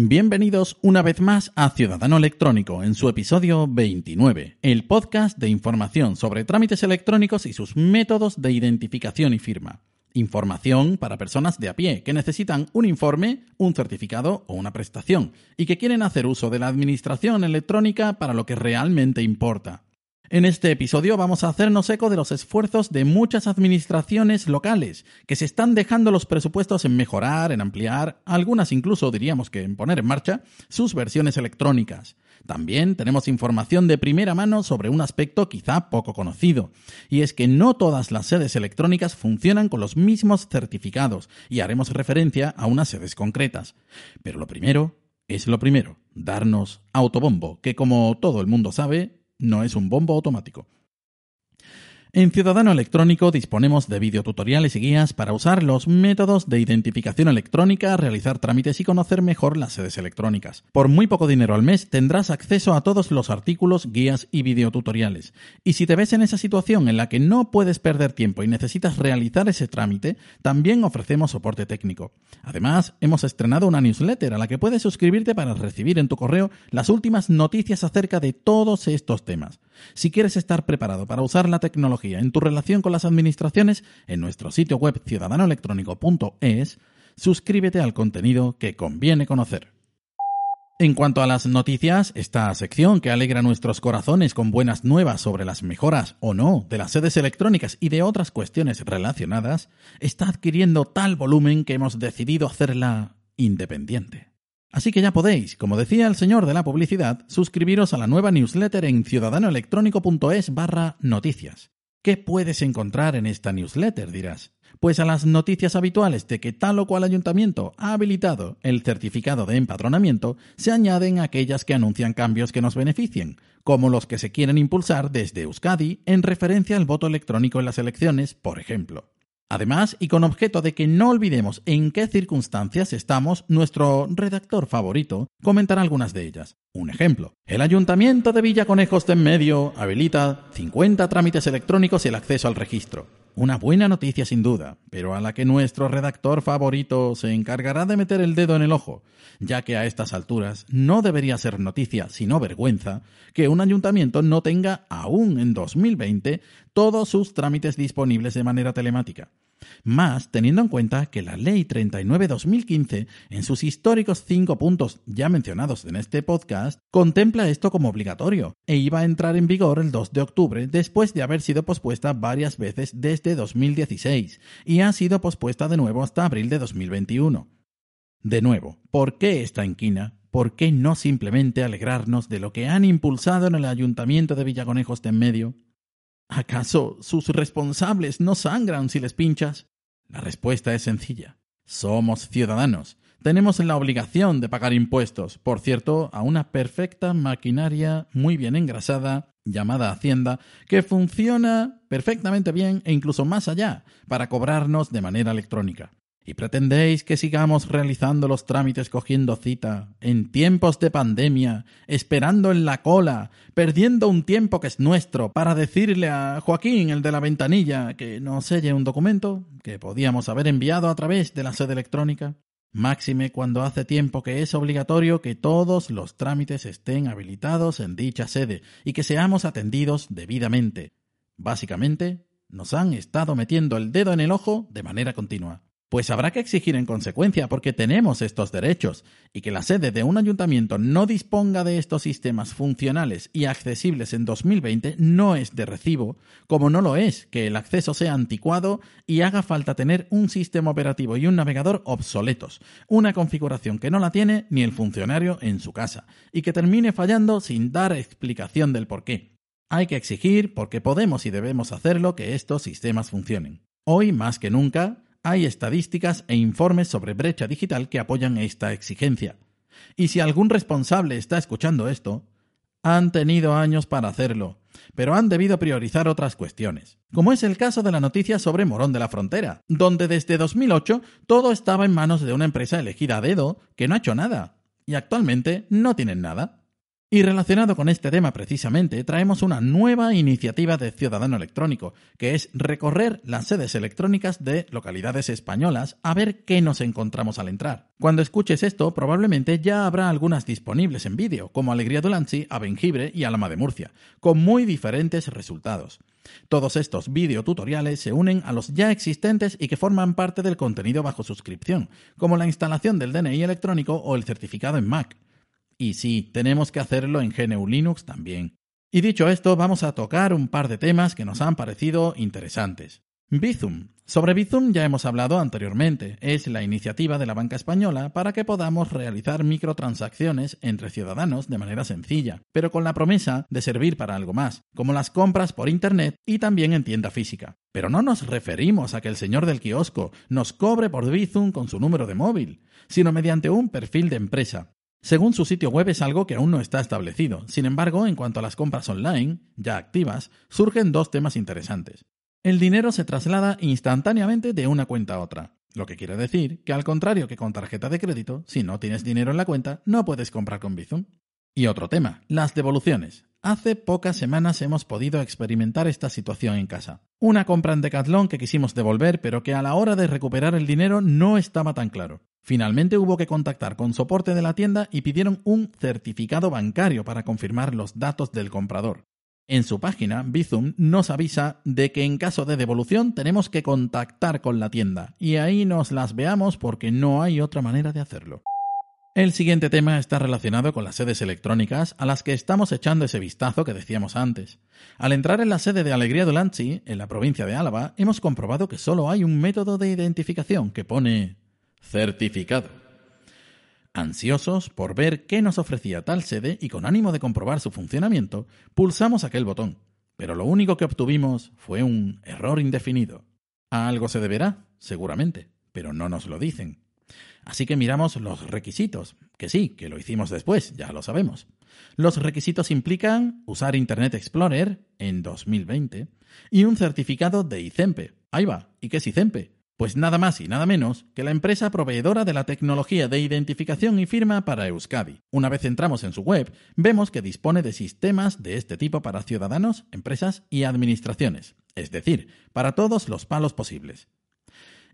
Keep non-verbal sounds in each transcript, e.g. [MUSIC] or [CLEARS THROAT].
Bienvenidos una vez más a Ciudadano Electrónico en su episodio 29, el podcast de información sobre trámites electrónicos y sus métodos de identificación y firma. Información para personas de a pie que necesitan un informe, un certificado o una prestación y que quieren hacer uso de la administración electrónica para lo que realmente importa. En este episodio vamos a hacernos eco de los esfuerzos de muchas administraciones locales que se están dejando los presupuestos en mejorar, en ampliar, algunas incluso diríamos que en poner en marcha sus versiones electrónicas. También tenemos información de primera mano sobre un aspecto quizá poco conocido, y es que no todas las sedes electrónicas funcionan con los mismos certificados, y haremos referencia a unas sedes concretas. Pero lo primero es lo primero, darnos autobombo, que como todo el mundo sabe, no es un bombo automático. En Ciudadano Electrónico disponemos de videotutoriales y guías para usar los métodos de identificación electrónica, realizar trámites y conocer mejor las sedes electrónicas. Por muy poco dinero al mes tendrás acceso a todos los artículos, guías y videotutoriales. Y si te ves en esa situación en la que no puedes perder tiempo y necesitas realizar ese trámite, también ofrecemos soporte técnico. Además, hemos estrenado una newsletter a la que puedes suscribirte para recibir en tu correo las últimas noticias acerca de todos estos temas. Si quieres estar preparado para usar la tecnología en tu relación con las administraciones, en nuestro sitio web ciudadanoelectrónico.es, suscríbete al contenido que conviene conocer. En cuanto a las noticias, esta sección que alegra nuestros corazones con buenas nuevas sobre las mejoras o no de las sedes electrónicas y de otras cuestiones relacionadas, está adquiriendo tal volumen que hemos decidido hacerla independiente. Así que ya podéis, como decía el señor de la publicidad, suscribiros a la nueva newsletter en ciudadanoelectrónico.es barra noticias. ¿Qué puedes encontrar en esta newsletter? dirás. Pues a las noticias habituales de que tal o cual ayuntamiento ha habilitado el certificado de empadronamiento se añaden aquellas que anuncian cambios que nos beneficien, como los que se quieren impulsar desde Euskadi en referencia al voto electrónico en las elecciones, por ejemplo. Además, y con objeto de que no olvidemos en qué circunstancias estamos, nuestro redactor favorito comentará algunas de ellas. Un ejemplo. El Ayuntamiento de Villaconejos de en Medio habilita 50 trámites electrónicos y el acceso al registro. Una buena noticia sin duda, pero a la que nuestro redactor favorito se encargará de meter el dedo en el ojo, ya que a estas alturas no debería ser noticia, sino vergüenza, que un ayuntamiento no tenga aún en 2020 todos sus trámites disponibles de manera telemática. Más teniendo en cuenta que la Ley 39-2015, en sus históricos cinco puntos ya mencionados en este podcast, contempla esto como obligatorio e iba a entrar en vigor el 2 de octubre después de haber sido pospuesta varias veces desde 2016 y ha sido pospuesta de nuevo hasta abril de 2021. De nuevo, ¿por qué esta inquina? ¿Por qué no simplemente alegrarnos de lo que han impulsado en el Ayuntamiento de Villaconejos de en medio? ¿Acaso sus responsables no sangran si les pinchas? La respuesta es sencilla. Somos ciudadanos. Tenemos la obligación de pagar impuestos, por cierto, a una perfecta maquinaria muy bien engrasada llamada Hacienda, que funciona perfectamente bien e incluso más allá, para cobrarnos de manera electrónica. ¿Y pretendéis que sigamos realizando los trámites cogiendo cita, en tiempos de pandemia, esperando en la cola, perdiendo un tiempo que es nuestro para decirle a Joaquín, el de la ventanilla, que nos selle un documento que podíamos haber enviado a través de la sede electrónica? Máxime cuando hace tiempo que es obligatorio que todos los trámites estén habilitados en dicha sede y que seamos atendidos debidamente. Básicamente, nos han estado metiendo el dedo en el ojo de manera continua. Pues habrá que exigir en consecuencia porque tenemos estos derechos y que la sede de un ayuntamiento no disponga de estos sistemas funcionales y accesibles en 2020 no es de recibo, como no lo es que el acceso sea anticuado y haga falta tener un sistema operativo y un navegador obsoletos, una configuración que no la tiene ni el funcionario en su casa y que termine fallando sin dar explicación del por qué. Hay que exigir porque podemos y debemos hacerlo que estos sistemas funcionen. Hoy más que nunca, hay estadísticas e informes sobre brecha digital que apoyan esta exigencia. Y si algún responsable está escuchando esto, han tenido años para hacerlo, pero han debido priorizar otras cuestiones, como es el caso de la noticia sobre Morón de la Frontera, donde desde 2008 todo estaba en manos de una empresa elegida a dedo que no ha hecho nada, y actualmente no tienen nada. Y relacionado con este tema precisamente, traemos una nueva iniciativa de Ciudadano Electrónico, que es recorrer las sedes electrónicas de localidades españolas a ver qué nos encontramos al entrar. Cuando escuches esto, probablemente ya habrá algunas disponibles en vídeo, como Alegría de Lanzi, Abengibre y Alama de Murcia, con muy diferentes resultados. Todos estos videotutoriales se unen a los ya existentes y que forman parte del contenido bajo suscripción, como la instalación del DNI electrónico o el certificado en Mac. Y sí, tenemos que hacerlo en GNU Linux también. Y dicho esto, vamos a tocar un par de temas que nos han parecido interesantes. Bizum. Sobre Bizum ya hemos hablado anteriormente. Es la iniciativa de la banca española para que podamos realizar microtransacciones entre ciudadanos de manera sencilla, pero con la promesa de servir para algo más, como las compras por Internet y también en tienda física. Pero no nos referimos a que el señor del kiosco nos cobre por Bizum con su número de móvil, sino mediante un perfil de empresa, según su sitio web es algo que aún no está establecido. Sin embargo, en cuanto a las compras online, ya activas, surgen dos temas interesantes. El dinero se traslada instantáneamente de una cuenta a otra, lo que quiere decir que al contrario que con tarjeta de crédito, si no tienes dinero en la cuenta, no puedes comprar con Bizum. Y otro tema, las devoluciones. Hace pocas semanas hemos podido experimentar esta situación en casa. Una compra en Decathlon que quisimos devolver, pero que a la hora de recuperar el dinero no estaba tan claro. Finalmente hubo que contactar con soporte de la tienda y pidieron un certificado bancario para confirmar los datos del comprador. En su página, Bizum nos avisa de que en caso de devolución tenemos que contactar con la tienda y ahí nos las veamos porque no hay otra manera de hacerlo. El siguiente tema está relacionado con las sedes electrónicas a las que estamos echando ese vistazo que decíamos antes. Al entrar en la sede de Alegría Dolanchi, en la provincia de Álava, hemos comprobado que solo hay un método de identificación que pone Certificado. Ansiosos por ver qué nos ofrecía tal sede y con ánimo de comprobar su funcionamiento, pulsamos aquel botón, pero lo único que obtuvimos fue un error indefinido. A algo se deberá, seguramente, pero no nos lo dicen. Así que miramos los requisitos, que sí, que lo hicimos después, ya lo sabemos. Los requisitos implican usar Internet Explorer en 2020 y un certificado de ICEMPE. Ahí va, ¿y qué es ICEMPE? Pues nada más y nada menos que la empresa proveedora de la tecnología de identificación y firma para Euskadi. Una vez entramos en su web, vemos que dispone de sistemas de este tipo para ciudadanos, empresas y administraciones, es decir, para todos los palos posibles.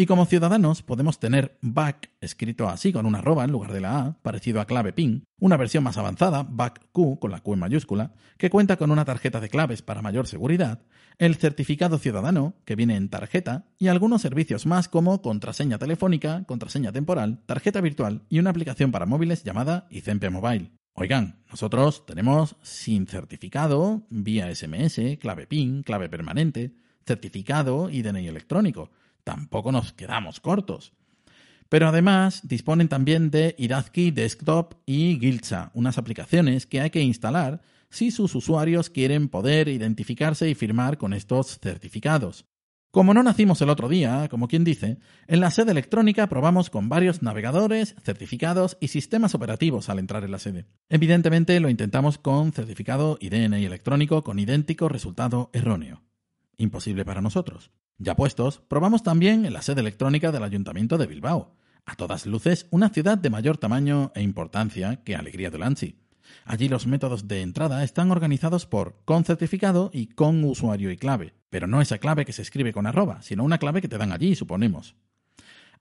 Y como ciudadanos podemos tener BAC, escrito así con una arroba en lugar de la A, parecido a clave PIN, una versión más avanzada, BAC-Q con la Q en mayúscula, que cuenta con una tarjeta de claves para mayor seguridad, el certificado ciudadano, que viene en tarjeta, y algunos servicios más como contraseña telefónica, contraseña temporal, tarjeta virtual y una aplicación para móviles llamada ICEMPE Mobile. Oigan, nosotros tenemos sin certificado, vía SMS, clave PIN, clave permanente, certificado y DNI electrónico tampoco nos quedamos cortos. Pero además disponen también de Irazki Desktop y Gilcha, unas aplicaciones que hay que instalar si sus usuarios quieren poder identificarse y firmar con estos certificados. Como no nacimos el otro día, como quien dice, en la sede electrónica probamos con varios navegadores, certificados y sistemas operativos al entrar en la sede. Evidentemente lo intentamos con certificado y DNI electrónico con idéntico resultado erróneo. Imposible para nosotros. Ya puestos, probamos también en la sede electrónica del Ayuntamiento de Bilbao. A todas luces, una ciudad de mayor tamaño e importancia que Alegría de Lanzi. Allí los métodos de entrada están organizados por con certificado y con usuario y clave, pero no esa clave que se escribe con arroba, sino una clave que te dan allí, suponemos.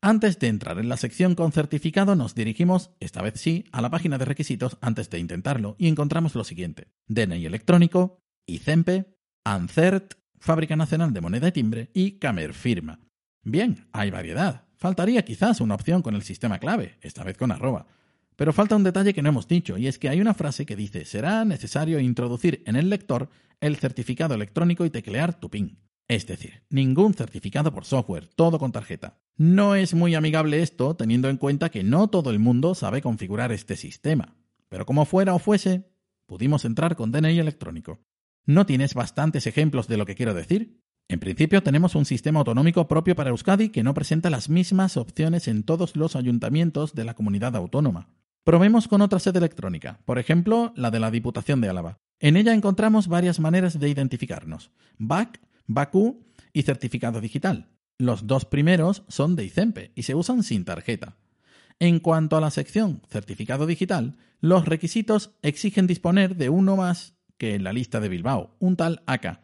Antes de entrar en la sección con certificado nos dirigimos, esta vez sí, a la página de requisitos antes de intentarlo y encontramos lo siguiente. DNI electrónico, ICEMPE, ANCERT, Fábrica Nacional de Moneda y Timbre y Camer Firma. Bien, hay variedad. Faltaría quizás una opción con el sistema clave, esta vez con arroba. Pero falta un detalle que no hemos dicho, y es que hay una frase que dice será necesario introducir en el lector el certificado electrónico y teclear tu PIN. Es decir, ningún certificado por software, todo con tarjeta. No es muy amigable esto teniendo en cuenta que no todo el mundo sabe configurar este sistema. Pero como fuera o fuese, pudimos entrar con DNI electrónico. ¿No tienes bastantes ejemplos de lo que quiero decir? En principio tenemos un sistema autonómico propio para Euskadi que no presenta las mismas opciones en todos los ayuntamientos de la comunidad autónoma. Probemos con otra sede electrónica, por ejemplo, la de la Diputación de Álava. En ella encontramos varias maneras de identificarnos: BAC, BACU y certificado digital. Los dos primeros son de ICEMPE y se usan sin tarjeta. En cuanto a la sección certificado digital, los requisitos exigen disponer de uno más que en la lista de Bilbao, un tal ACA,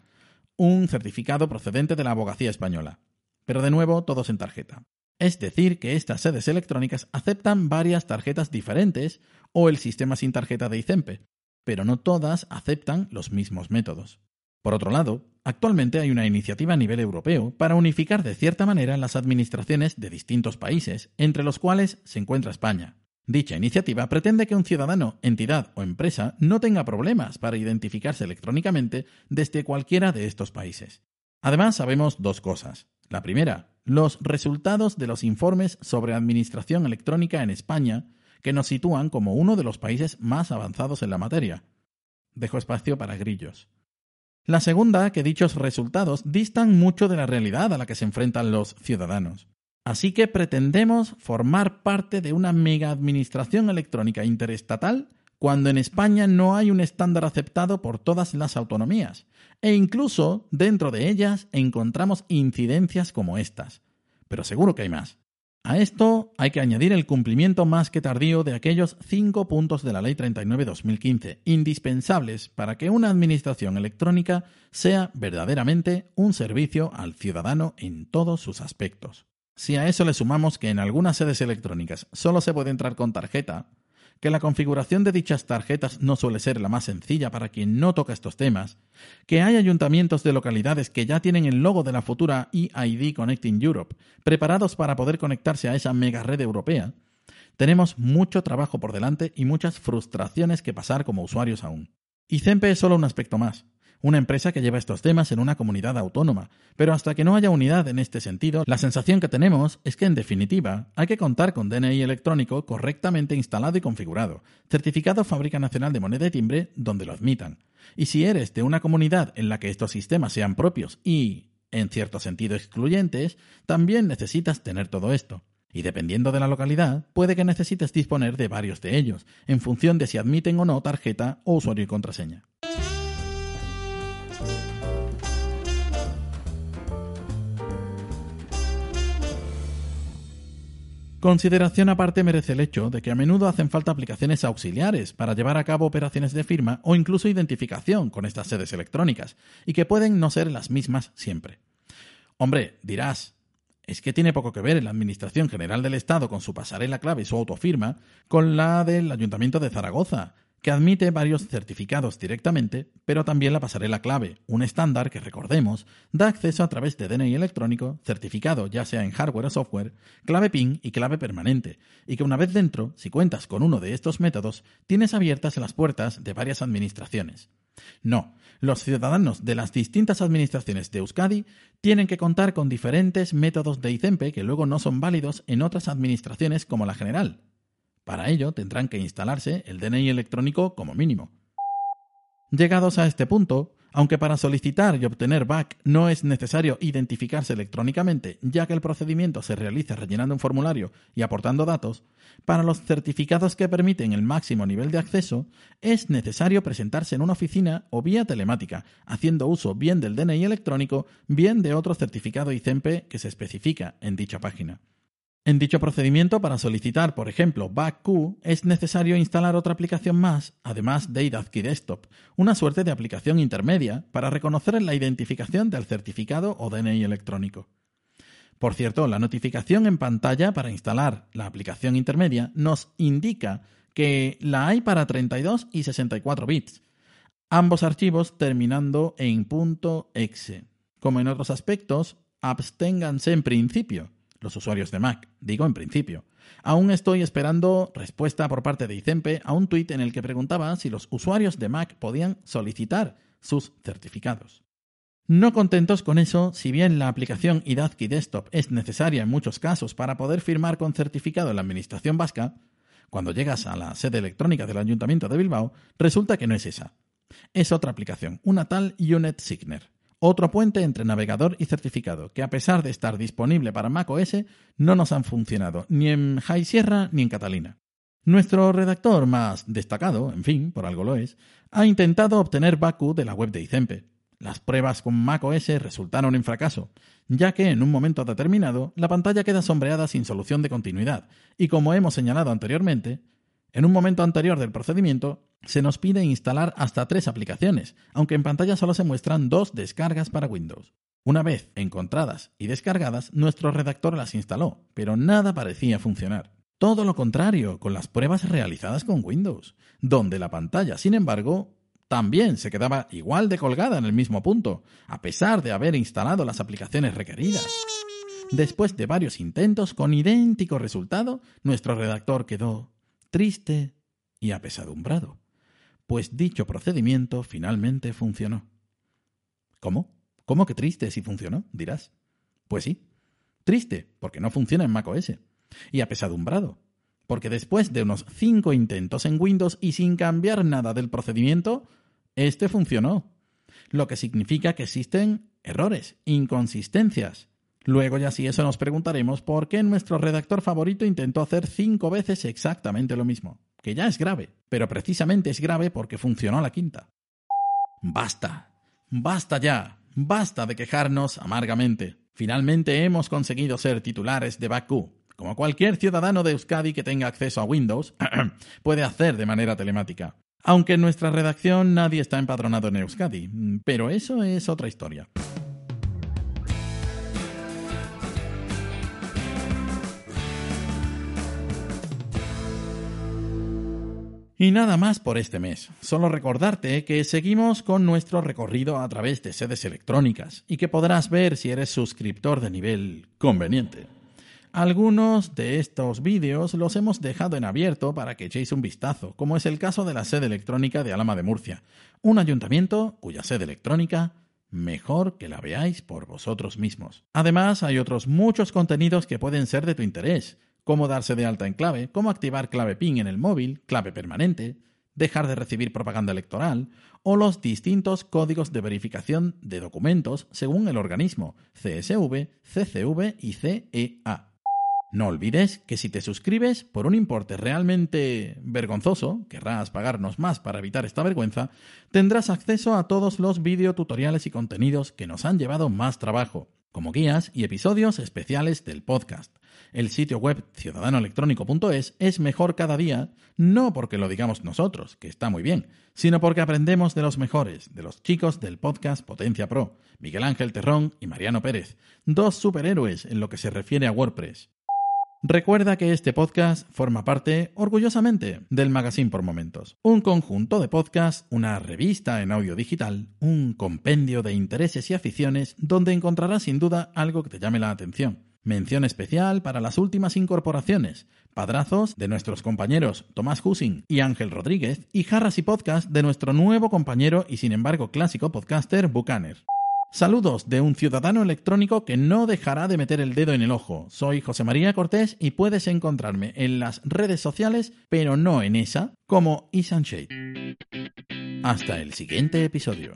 un certificado procedente de la abogacía española. Pero de nuevo, todos en tarjeta. Es decir, que estas sedes electrónicas aceptan varias tarjetas diferentes o el sistema sin tarjeta de ICEMPE, pero no todas aceptan los mismos métodos. Por otro lado, actualmente hay una iniciativa a nivel europeo para unificar de cierta manera las administraciones de distintos países, entre los cuales se encuentra España. Dicha iniciativa pretende que un ciudadano, entidad o empresa no tenga problemas para identificarse electrónicamente desde cualquiera de estos países. Además, sabemos dos cosas. La primera, los resultados de los informes sobre administración electrónica en España, que nos sitúan como uno de los países más avanzados en la materia. Dejo espacio para grillos. La segunda, que dichos resultados distan mucho de la realidad a la que se enfrentan los ciudadanos. Así que pretendemos formar parte de una mega administración electrónica interestatal cuando en España no hay un estándar aceptado por todas las autonomías, e incluso dentro de ellas encontramos incidencias como estas. Pero seguro que hay más. A esto hay que añadir el cumplimiento más que tardío de aquellos cinco puntos de la Ley 39-2015, indispensables para que una administración electrónica sea verdaderamente un servicio al ciudadano en todos sus aspectos. Si a eso le sumamos que en algunas sedes electrónicas solo se puede entrar con tarjeta, que la configuración de dichas tarjetas no suele ser la más sencilla para quien no toca estos temas, que hay ayuntamientos de localidades que ya tienen el logo de la futura EID Connecting Europe preparados para poder conectarse a esa mega red europea, tenemos mucho trabajo por delante y muchas frustraciones que pasar como usuarios aún. Y CEMPE es solo un aspecto más una empresa que lleva estos temas en una comunidad autónoma, pero hasta que no haya unidad en este sentido, la sensación que tenemos es que en definitiva hay que contar con DNI electrónico correctamente instalado y configurado, certificado Fábrica Nacional de Moneda y Timbre donde lo admitan. Y si eres de una comunidad en la que estos sistemas sean propios y, en cierto sentido, excluyentes, también necesitas tener todo esto. Y dependiendo de la localidad, puede que necesites disponer de varios de ellos, en función de si admiten o no tarjeta o usuario y contraseña. Consideración aparte merece el hecho de que a menudo hacen falta aplicaciones auxiliares para llevar a cabo operaciones de firma o incluso identificación con estas sedes electrónicas, y que pueden no ser las mismas siempre. Hombre, dirás, es que tiene poco que ver la Administración General del Estado con su pasarela clave y su autofirma con la del Ayuntamiento de Zaragoza, que admite varios certificados directamente, pero también la pasarela clave, un estándar que, recordemos, da acceso a través de DNI electrónico, certificado ya sea en hardware o software, clave PIN y clave permanente, y que una vez dentro, si cuentas con uno de estos métodos, tienes abiertas las puertas de varias administraciones. No, los ciudadanos de las distintas administraciones de Euskadi tienen que contar con diferentes métodos de ICEMPE que luego no son válidos en otras administraciones como la general, para ello tendrán que instalarse el DNI electrónico como mínimo. Llegados a este punto, aunque para solicitar y obtener BAC no es necesario identificarse electrónicamente, ya que el procedimiento se realiza rellenando un formulario y aportando datos, para los certificados que permiten el máximo nivel de acceso, es necesario presentarse en una oficina o vía telemática, haciendo uso bien del DNI electrónico, bien de otro certificado ICEMPE que se especifica en dicha página. En dicho procedimiento, para solicitar, por ejemplo, BackQ, es necesario instalar otra aplicación más, además de IDAZKI Desktop, una suerte de aplicación intermedia para reconocer la identificación del certificado o DNI electrónico. Por cierto, la notificación en pantalla para instalar la aplicación intermedia nos indica que la hay para 32 y 64 bits, ambos archivos terminando en .exe. Como en otros aspectos, absténganse en principio los usuarios de Mac, digo en principio. Aún estoy esperando respuesta por parte de ICEMPE a un tuit en el que preguntaba si los usuarios de Mac podían solicitar sus certificados. No contentos con eso, si bien la aplicación IDAZKI Desktop es necesaria en muchos casos para poder firmar con certificado en la Administración Vasca, cuando llegas a la sede electrónica del Ayuntamiento de Bilbao, resulta que no es esa. Es otra aplicación, una tal Unit Signer. Otro puente entre navegador y certificado, que a pesar de estar disponible para macOS, no nos han funcionado ni en High Sierra ni en Catalina. Nuestro redactor más destacado, en fin, por algo lo es, ha intentado obtener Baku de la web de Icempe. Las pruebas con macOS resultaron en fracaso, ya que en un momento determinado la pantalla queda sombreada sin solución de continuidad, y como hemos señalado anteriormente, en un momento anterior del procedimiento se nos pide instalar hasta tres aplicaciones, aunque en pantalla solo se muestran dos descargas para Windows. Una vez encontradas y descargadas, nuestro redactor las instaló, pero nada parecía funcionar. Todo lo contrario con las pruebas realizadas con Windows, donde la pantalla, sin embargo, también se quedaba igual de colgada en el mismo punto, a pesar de haber instalado las aplicaciones requeridas. Después de varios intentos con idéntico resultado, nuestro redactor quedó triste y apesadumbrado, pues dicho procedimiento finalmente funcionó. ¿Cómo? ¿Cómo que triste si funcionó? dirás. Pues sí, triste, porque no funciona en macOS. Y apesadumbrado, porque después de unos cinco intentos en Windows y sin cambiar nada del procedimiento, este funcionó, lo que significa que existen errores, inconsistencias. Luego ya si eso nos preguntaremos por qué nuestro redactor favorito intentó hacer cinco veces exactamente lo mismo, que ya es grave, pero precisamente es grave porque funcionó la quinta. Basta, basta ya, basta de quejarnos amargamente. Finalmente hemos conseguido ser titulares de Bakú, como cualquier ciudadano de Euskadi que tenga acceso a Windows [CLEARS THROAT] puede hacer de manera telemática. Aunque en nuestra redacción nadie está empadronado en Euskadi, pero eso es otra historia. Y nada más por este mes. Solo recordarte que seguimos con nuestro recorrido a través de sedes electrónicas y que podrás ver si eres suscriptor de nivel conveniente. Algunos de estos vídeos los hemos dejado en abierto para que echéis un vistazo, como es el caso de la sede electrónica de Alama de Murcia, un ayuntamiento cuya sede electrónica mejor que la veáis por vosotros mismos. Además, hay otros muchos contenidos que pueden ser de tu interés, cómo darse de alta en clave, cómo activar clave PIN en el móvil, clave permanente, dejar de recibir propaganda electoral o los distintos códigos de verificación de documentos según el organismo CSV, CCV y CEA. No olvides que si te suscribes por un importe realmente vergonzoso, querrás pagarnos más para evitar esta vergüenza, tendrás acceso a todos los videotutoriales y contenidos que nos han llevado más trabajo, como guías y episodios especiales del podcast. El sitio web ciudadanoelectrónico.es es mejor cada día, no porque lo digamos nosotros, que está muy bien, sino porque aprendemos de los mejores, de los chicos del podcast Potencia Pro, Miguel Ángel Terrón y Mariano Pérez, dos superhéroes en lo que se refiere a WordPress. Recuerda que este podcast forma parte, orgullosamente, del Magazine por Momentos, un conjunto de podcasts, una revista en audio digital, un compendio de intereses y aficiones donde encontrarás sin duda algo que te llame la atención. Mención especial para las últimas incorporaciones, padrazos de nuestros compañeros Tomás Husing y Ángel Rodríguez, y jarras y podcast de nuestro nuevo compañero y sin embargo clásico podcaster Bucaner. Saludos de un ciudadano electrónico que no dejará de meter el dedo en el ojo. Soy José María Cortés y puedes encontrarme en las redes sociales, pero no en esa, como Isanshade. Hasta el siguiente episodio.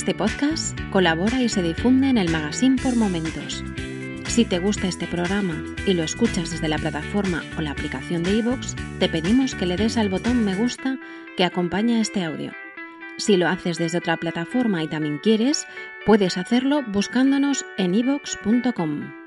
Este podcast colabora y se difunde en el Magazine por Momentos. Si te gusta este programa y lo escuchas desde la plataforma o la aplicación de iVoox, te pedimos que le des al botón me gusta que acompaña este audio. Si lo haces desde otra plataforma y también quieres, puedes hacerlo buscándonos en iVoox.com.